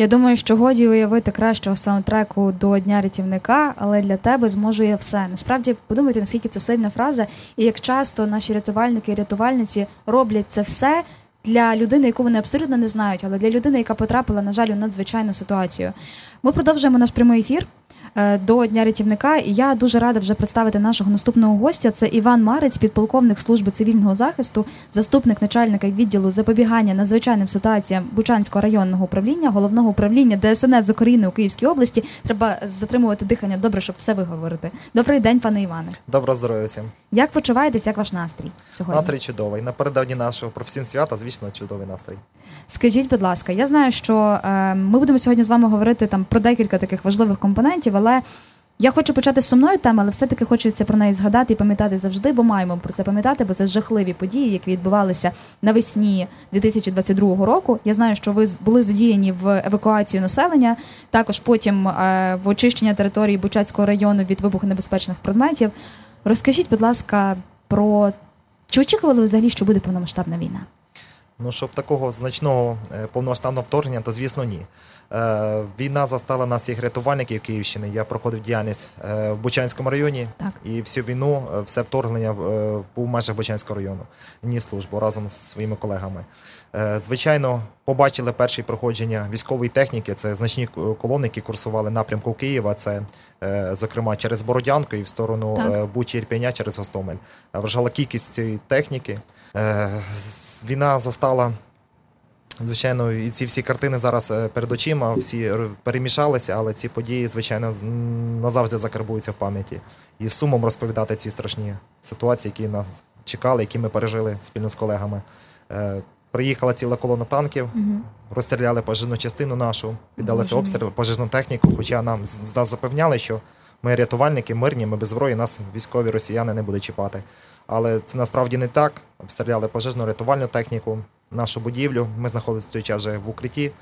Я думаю, що годі уявити кращого саундтреку до Дня рятівника, але для тебе зможу я все. Насправді подумайте, наскільки це сильна фраза, і як часто наші рятувальники і рятувальниці роблять це все для людини, яку вони абсолютно не знають, але для людини, яка потрапила, на жаль, у надзвичайну ситуацію. Ми продовжуємо наш прямий ефір. Е, до Дня рятівника. І я дуже рада вже представити нашого наступного гостя. Це Іван Марець, підполковник служби цивільного захисту, заступник начальника відділу запобігання надзвичайним ситуаціям Бучанського районного управління, головного управління ДСНС України у Київській області. Треба затримувати дихання. Добре, щоб все виговорити. Добрий день, пане Іване. Доброго здоров'я всім. Як почуваєтесь? Як ваш настрій сьогодні? Настрій чудовий. Напередодні нашого професійного свята, звісно, чудовий настрій. Скажіть, будь ласка, я знаю, що е, ми будемо сьогодні з вами говорити там про декілька таких важливих компонентів, але я хочу почати з сумної теми, але все-таки хочеться про неї згадати і пам'ятати завжди, бо маємо про це пам'ятати, бо це жахливі події, які відбувалися навесні 2022 року. Я знаю, що ви були задіяні в евакуацію населення, також потім е, в очищення території Бучацького району від вибухонебезпечних предметів. Розкажіть, будь ласка, про чи очікували ви взагалі, що буде повномасштабна війна? Ну, щоб такого значного е, повномасштабного вторгнення, то звісно ні. Е, війна застала нас як рятувальників Київщини. Я проходив діяльність е, в Бучанському районі так. і всю війну, все вторгнення був в межах Бучанського району. Ні службу разом з своїми колегами. Звичайно, побачили перші проходження військової техніки. Це значні колони, які курсували напрямку Києва. Це, зокрема, через Бородянку і в сторону. Бучі Ірпеня через Гостомель. Вражала кількість цієї техніки. Війна застала. Звичайно, і ці всі картини зараз е, перед очима, всі перемішалися, але ці події, звичайно, назавжди закарбуються в пам'яті. І з сумом розповідати ці страшні ситуації, які нас чекали, які ми пережили спільно з колегами. Е, приїхала ціла колона танків, угу. розстріляли пожежну частину нашу, піддалися обстріл, пожежну техніку. Хоча нам запевняли, що ми рятувальники, мирні, ми без зброї, нас військові росіяни не будуть чіпати. Але це насправді не так. Обстріляли пожежну рятувальну техніку, нашу будівлю. Ми знаходилися в цей час вже в укритті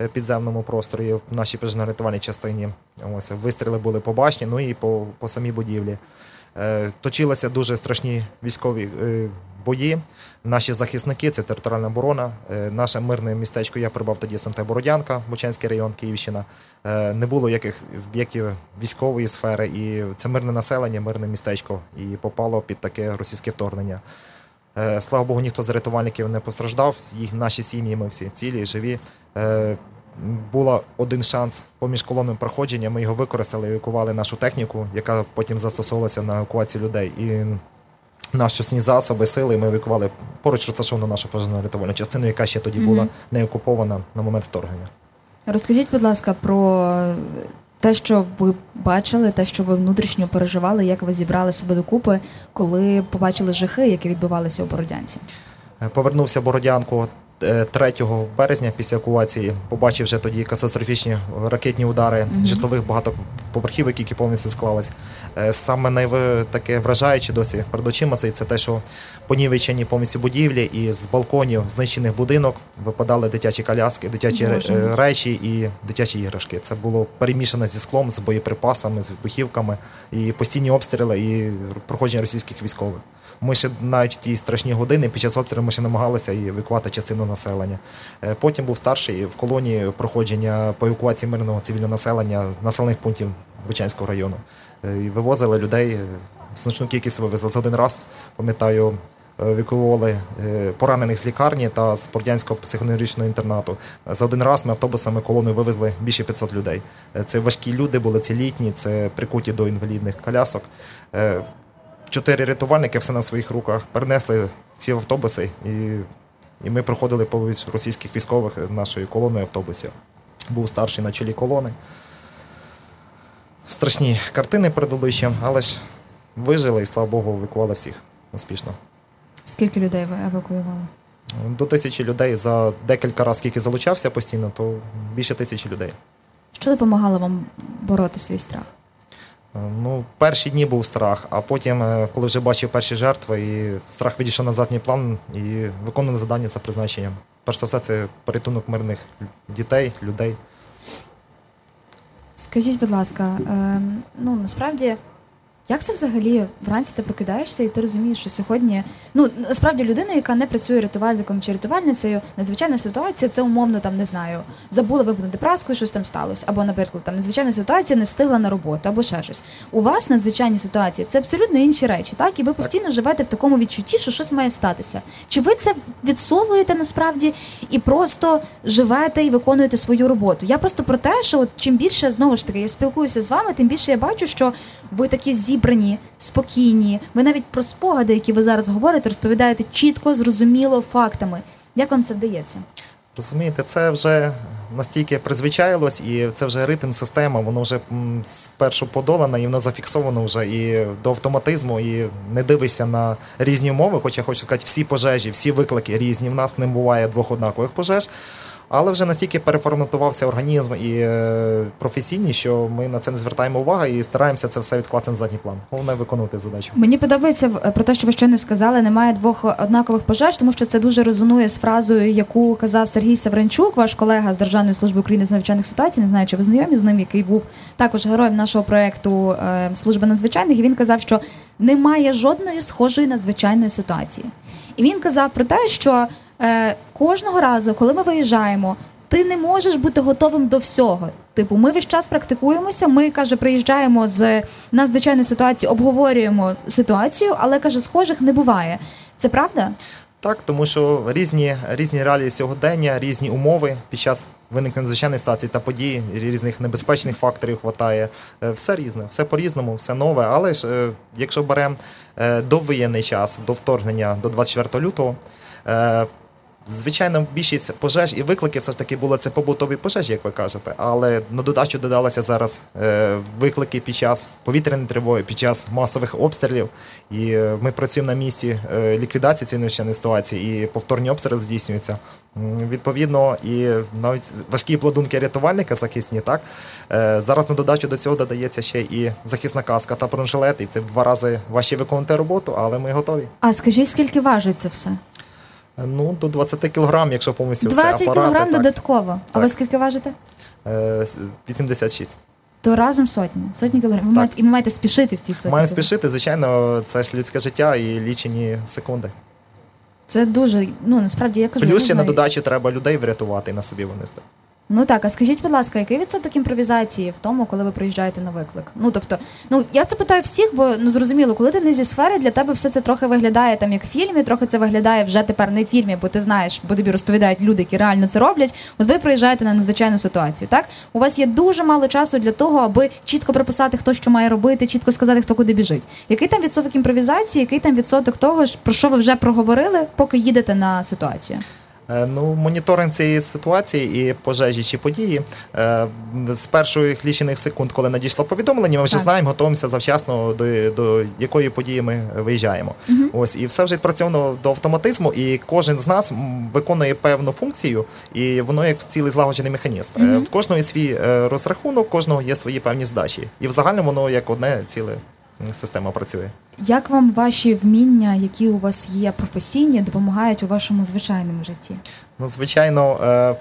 е, підземному просторі, в нашій пожежно-рятувальній частині. Ось вистріли були по башні, ну і по, по самій будівлі. Е, точилися дуже страшні військові е, бої. Наші захисники це територіальна оборона. Е, наше мирне містечко я прибав тоді СМТ Бородянка, Бучанський район, Київщина. Не було яких об'єктів військової сфери, і це мирне населення, мирне містечко, і попало під таке російське вторгнення. Слава Богу, ніхто з рятувальників не постраждав. Їх наші сім'ї, ми всі цілі, живі. Була один шанс поміж колонним проходження. Ми його використали, евакували нашу техніку, яка потім застосовувалася на евакуацію людей. І наші основні засоби, сили ми евакували поруч розташовану нашу пожежну рятувальну частину, яка ще тоді була не окупована на момент вторгнення. Розкажіть, будь ласка, про те, що ви бачили, те, що ви внутрішньо переживали, як ви зібрали себе докупи, коли побачили жахи, які відбувалися у Бородянці? Повернувся в Бородянку 3 березня після евакуації побачив вже тоді катастрофічні ракетні удари mm-hmm. житлових багатоповерхівок, які повністю склались. Е, саме найве вражаюче досі перед очима це те, що понівечені повністю будівлі і з балконів знищених будинок випадали дитячі коляски, дитячі Боже. речі і дитячі іграшки. Це було перемішано зі склом, з боєприпасами, з вибухівками, і постійні обстріли і проходження російських військових. Ми ще навіть в ті страшні години під час обстрілу ми ще намагалися евакувати частину населення. Е, потім був старший в колонії проходження по евакуації мирного цивільного населення населених пунктів Бучанського району. Е, Вивозили людей, е, значну кількість вивезли за один раз. Пам'ятаю, евакуювали поранених з лікарні та з Бордянського психоневричного інтернату. За один раз ми автобусами колоною вивезли більше 500 людей. Це важкі люди, були це літні, це прикуті до інвалідних колясок чотири рятувальники все на своїх руках перенесли ці автобуси, і і ми проходили по російських військових нашою колоною автобусів. Був старший на чолі колони. Страшні картини перед обличчям, але ж вижили і, слава Богу, евакували всіх успішно. Скільки людей ви евакуювали? До тисячі людей за декілька разів, скільки залучався постійно, то більше тисячі людей. Що допомагало вам бороти свій страх? Е, ну, Перші дні був страх, а потім, е, коли вже бачив перші жертви, і страх відійшов на задній план і виконане завдання за призначенням. Перш за все, це порятунок мирних дітей, людей. Скажіть, будь ласка, е, ну насправді Як це взагалі вранці ти прокидаєшся, і ти розумієш, що сьогодні ну насправді людина, яка не працює рятувальником чи рятувальницею, надзвичайна ситуація, це умовно там не знаю, забула вимкнути праску, і щось там сталося, або, наприклад, там надзвичайна ситуація не встигла на роботу, або ще щось. У вас надзвичайні ситуації це абсолютно інші речі, так і ви постійно живете в такому відчутті, що щось має статися. Чи ви це відсовуєте насправді і просто живете і виконуєте свою роботу? Я просто про те, що от чим більше знову ж таки я спілкуюся з вами, тим більше я бачу, що ви такі зібрані, спокійні. Ви навіть про спогади, які ви зараз говорите, розповідаєте чітко, зрозуміло, фактами. Як вам це вдається? Розумієте, це вже настільки призвичаїлось, і це вже ритм, система, воно вже спершу подолано, і воно зафіксовано вже і до автоматизму, і не дивишся на різні умови. Хоча хочу сказати, всі пожежі, всі виклики різні. В нас не буває двох однакових пожеж. Але вже настільки переформатувався організм і е, професійні, що ми на це не звертаємо увагу і стараємося це все відкласти на задній план. Головне виконувати задачу. Мені подобається про те, що ви щойно сказали, немає двох однакових пожеж, тому що це дуже резонує з фразою, яку казав Сергій Савренчук, ваш колега з Державної служби України з надзвичайних ситуацій. Не знаю, чи ви знайомі з ним, який був також героєм нашого проекту е, Служба надзвичайних. І він казав, що немає жодної схожої надзвичайної ситуації. І він казав про те, що е, кожного разу, коли ми виїжджаємо, ти не можеш бути готовим до всього. Типу, ми весь час практикуємося. Ми каже, приїжджаємо з надзвичайної ситуації, обговорюємо ситуацію, але каже, схожих не буває. Це правда? Так, тому що різні різні реалії сьогодення, різні умови під час виникнення надзвичайної ситуації та подій, різних небезпечних факторів хватає. Е, все різне, все по-різному, все нове. Але ж е, якщо беремо е, довоєнний час до вторгнення до 24 лютого. Звичайно, більшість пожеж і викликів все ж таки були це побутові пожежі, як ви кажете. Але на додачу додалися зараз е, виклики під час повітряної тривоги, під час масових обстрілів. І е, ми працюємо на місці е, ліквідації цієї нещасної ситуації, і повторні обстріли здійснюються. Відповідно, і навіть важкі плодунки рятувальника захисні. Так зараз на додачу до цього додається ще і захисна каска та бронежилет, і це в два рази важче виконувати роботу, але ми готові. А скажіть, скільки важить це все? Ну, до 20 кілограм, якщо повністю 20 все. 20 кілограм додатково. Так. А ви скільки важите? 86. Е, То разом сотні. Сотні кілограмів. Ви маєте, і ви маєте спішити в цій сотні. Маємо спішити, звичайно, це ж людське життя і лічені секунди. Це дуже, ну насправді я кажу. Плюс ще на додачу треба людей врятувати і на собі винести. Ну так, а скажіть, будь ласка, який відсоток імпровізації в тому, коли ви приїжджаєте на виклик? Ну тобто, ну я це питаю всіх, бо ну зрозуміло, коли ти не зі сфери, для тебе все це трохи виглядає там як в фільмі, трохи це виглядає вже тепер не в фільмі, бо ти знаєш, бо тобі розповідають люди, які реально це роблять. От ви приїжджаєте на надзвичайну ситуацію. Так у вас є дуже мало часу для того, аби чітко прописати, хто що має робити, чітко сказати, хто куди біжить. Який там відсоток імпровізації, який там відсоток того, про що ви вже проговорили, поки їдете на ситуацію? Е, ну, моніторинг цієї ситуації і пожежі чи події е, з перших лічених секунд, коли надійшло повідомлення, ми вже так. знаємо, готуємося завчасно до до якої події ми виїжджаємо. Угу. Ось і все вже відпрацьовано до автоматизму, і кожен з нас виконує певну функцію, і воно як цілий злагоджений механізм. Угу. В кожного є свій розрахунок, кожного є свої певні здачі, і в загальному воно як одне ціле система працює. Як вам ваші вміння, які у вас є професійні, допомагають у вашому звичайному житті? Ну, звичайно, е,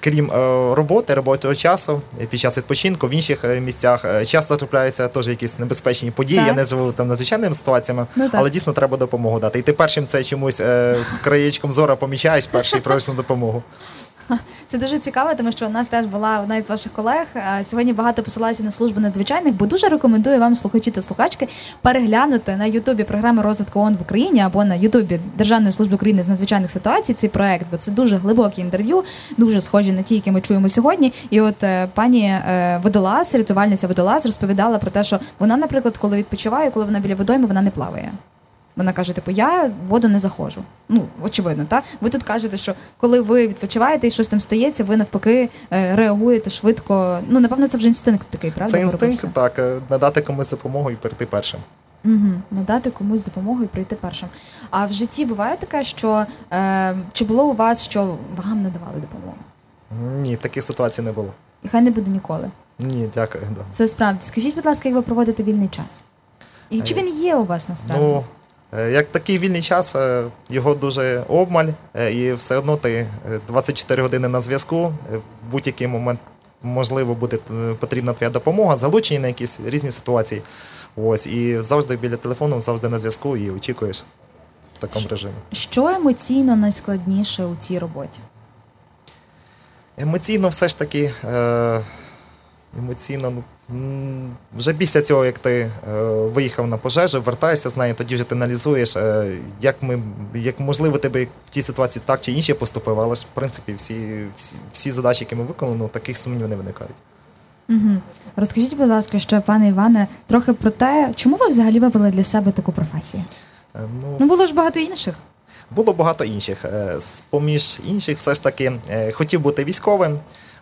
крім е, роботи, робочого часу під час відпочинку в інших е, місцях часто трапляються теж якісь небезпечні події. Так. Я не живу там надзвичайними ситуаціями, ну, але дійсно треба допомогу дати. І ти першим це чомусь краєчком зора помічаєш перший просиш на допомогу. Це дуже цікаво, тому що у нас теж була одна із ваших колег. Сьогодні багато посилаюся на службу надзвичайних, бо дуже рекомендую вам слухачі та слухачки переглянути на Ютубі програми розвитку ООН в Україні або на Ютубі Державної служби України з надзвичайних ситуацій. Цей проект, бо це дуже глибокі інтерв'ю, дуже схожі на ті, які ми чуємо сьогодні. І от е, пані е, Водолаз, рятувальниця Водолаз, розповідала про те, що вона, наприклад, коли відпочиває, коли вона біля водойми, вона не плаває. Вона каже: типу, я в воду не заходжу. Ну, очевидно, так? Ви тут кажете, що коли ви відпочиваєте і щось там стається, ви навпаки е, реагуєте швидко. Ну, напевно, це вже інстинкт такий, правда? Це інстинкт, так. Е, надати комусь допомогу і прийти першим. Угу, Надати комусь допомогу і прийти першим. А в житті буває таке, що е, чи було у вас, що вам надавали допомогу? Ні, таких ситуацій не було. І хай не буде ніколи. Ні, дякую. Да. Це справді. Скажіть, будь ласка, як ви проводите вільний час? І чи він є у вас насправді? Ну, Е, як такий вільний час, е, його дуже обмаль, е, і все одно ти 24 години на зв'язку, в будь-який момент можливо буде е, потрібна твоя допомога, залучені на якісь різні ситуації. Ось і завжди біля телефону, завжди на зв'язку і очікуєш в такому режимі. Що емоційно найскладніше у цій роботі? Емоційно, все ж таки, е, емоційно, ну, вже після цього, як ти е, виїхав на пожежу, вертаєшся з нею, тоді вже ти аналізуєш, е, як ми, як можливо, тебе в тій ситуації так чи інше поступив, але ж в принципі всі, всі, всі задачі, які ми виконали, ну, таких сумнівів не виникають. Угу. Розкажіть, будь ласка, що пане Іване, трохи про те, чому ви взагалі вибрали для себе таку професію? Е, ну, Ну було ж багато інших. Було багато інших. Е, З-поміж інших, все ж таки, е, хотів бути військовим.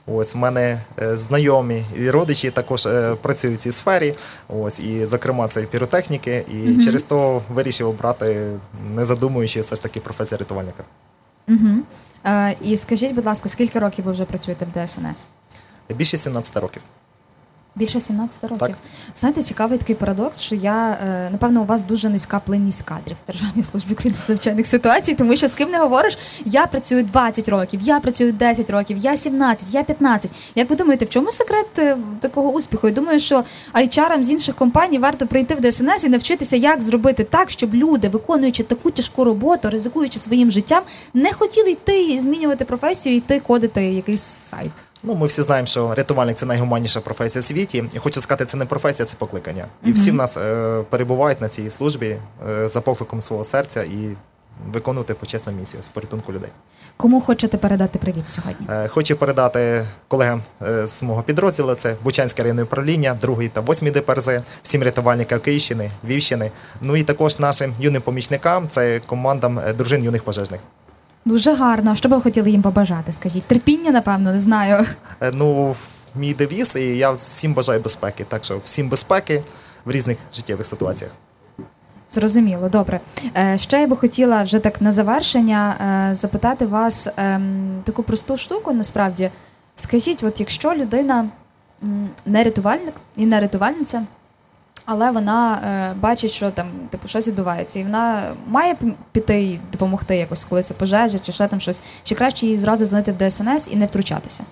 Ось в мене е, знайомі і родичі також е, працюють в цій сфері. Ось і, зокрема, це піротехніки. І Мгм. через то вирішив обрати, не задумуючи, все ж таки професія рятувальника. Угу. Е, і скажіть, будь ласка, скільки років ви вже працюєте в ДСНС? Більше 17 років. Більше 17 років. Так. Знаєте, цікавий такий парадокс, що я е, напевно у вас дуже низька плинність кадрів в Державній службі надзвичайних ситуацій, тому що з ким не говориш, я працюю 20 років, я працюю 10 років, я 17, я 15. Як ви думаєте, в чому секрет е, такого успіху? Я думаю, що айчарам з інших компаній варто прийти в ДСНС і навчитися, як зробити так, щоб люди, виконуючи таку тяжку роботу, ризикуючи своїм життям, не хотіли йти і змінювати професію, і йти кодити якийсь сайт. Ну, ми всі знаємо, що рятувальник це найгуманніша професія в світі. І хочу сказати, це не професія, це покликання. І всі в нас е, перебувають на цій службі е, за покликом свого серця і виконувати почесну місію з порятунку людей. Кому хочете передати привіт сьогодні? Е, Хочу передати колегам е, з мого підрозділу. Це Бучанське районне управління, 2 та 8 ДПРЗ, всім рятувальникам Київщини, Львівщини. Ну і також нашим юним помічникам, це командам е, дружин юних пожежних. Дуже гарно. А Що би ви хотіли їм побажати? Скажіть, терпіння, напевно, не знаю. Е, Ну, мій девіз, і я всім бажаю безпеки. Так що всім безпеки в різних життєвих ситуаціях. Зрозуміло, добре. Е, ще я би хотіла вже так на завершення е, запитати вас ем, таку просту штуку. Насправді, скажіть, от якщо людина м, не рятувальник і не рятувальниця, але вона е, бачить, що там типу щось відбувається, і вона має піти і допомогти якось, коли це пожежа, чи ще там щось, чи краще її зразу дзвонити в ДСНС і не втручатися.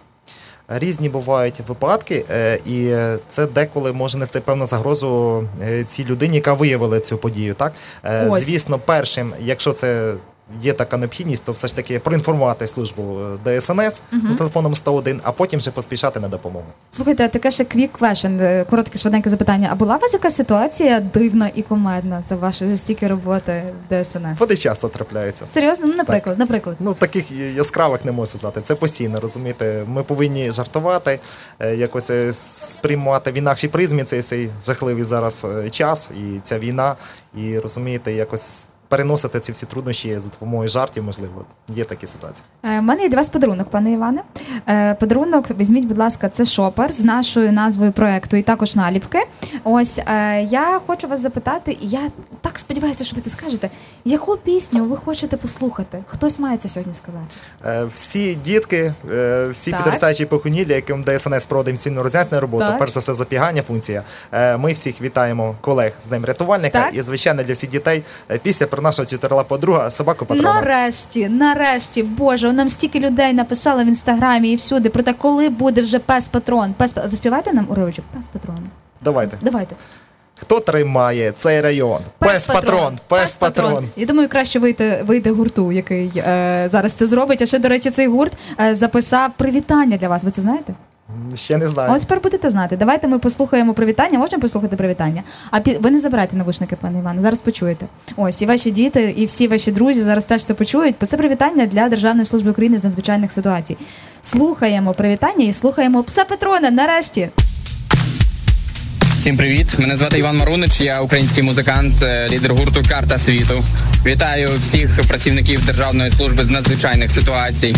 Різні бувають випадки, е, і це деколи може нести певну загрозу е, цій людині, яка виявила цю подію. Так Е, Ось. звісно, першим, якщо це є така необхідність, то все ж таки проінформувати службу е, ДСНС Мгм. за телефоном 101, а потім вже поспішати на допомогу. Слухайте, а таке ще quick question, е, коротке швиденьке запитання. А була у вас якась ситуація дивна і комедна за ваше за стільки роботи в ДСНС? Вони часто трапляються. Серйозно? Ну, наприклад, наприклад. Ну, таких яскравих не можу сказати. Це постійно, розумієте. Ми повинні жартувати, е, якось сприймати в інакшій призмі цей цей жахливий зараз час і ця війна. І розумієте, якось переносити ці всі труднощі за допомогою жартів, можливо. Є такі ситуації. У мене є для вас подарунок, пане Іване. Е, подарунок, візьміть, будь ласка, це шопер з нашою назвою проекту і також наліпки. Ось е, я хочу вас запитати, і я так сподіваюся, що ви це скажете. Яку пісню ви хочете послухати? Хтось має це сьогодні сказати. Е, Всі дітки, е, всі підростаючі похунілі, яким ДСНС проводимо цінну роз'яснення роботу, Так. перш за все запігання функція. Е, Ми всіх вітаємо колег з Днем рятувальника Так. і, звичайно, для всіх дітей е, після про нашого чотирила подруга собаку патрона. Нарешті, нарешті, Боже, нам стільки людей написали в інстаграмі і всюди про те, коли буде вже пес патрон. Пес заспівайте нам уривочок? Пес патрон. Давайте. Давайте. Хто тримає цей район? Пес патрон, пес патрон. Я думаю, краще вийти вийде гурту, який е, зараз це зробить. А ще, до речі, цей гурт е, записав привітання для вас. Ви це знаєте? Ще не знаю. от тепер будете знати. Давайте ми послухаємо привітання. Можемо послухати привітання? А пі... ви не забирайте навушники, пане Іване. Зараз почуєте. Ось і ваші діти, і всі ваші друзі зараз теж це почують. Бо це привітання для Державної служби України з надзвичайних ситуацій. Слухаємо привітання і слухаємо пса Петрона. Нарешті. Всім привіт! Мене звати Іван Марунич, я український музикант, е, лідер гурту Карта світу. Вітаю всіх працівників Державної служби з надзвичайних ситуацій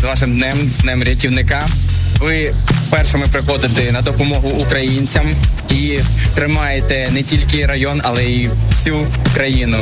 з вашим днем, з днем рятівника. Ви першими приходите на допомогу українцям і тримаєте не тільки район, але й всю країну.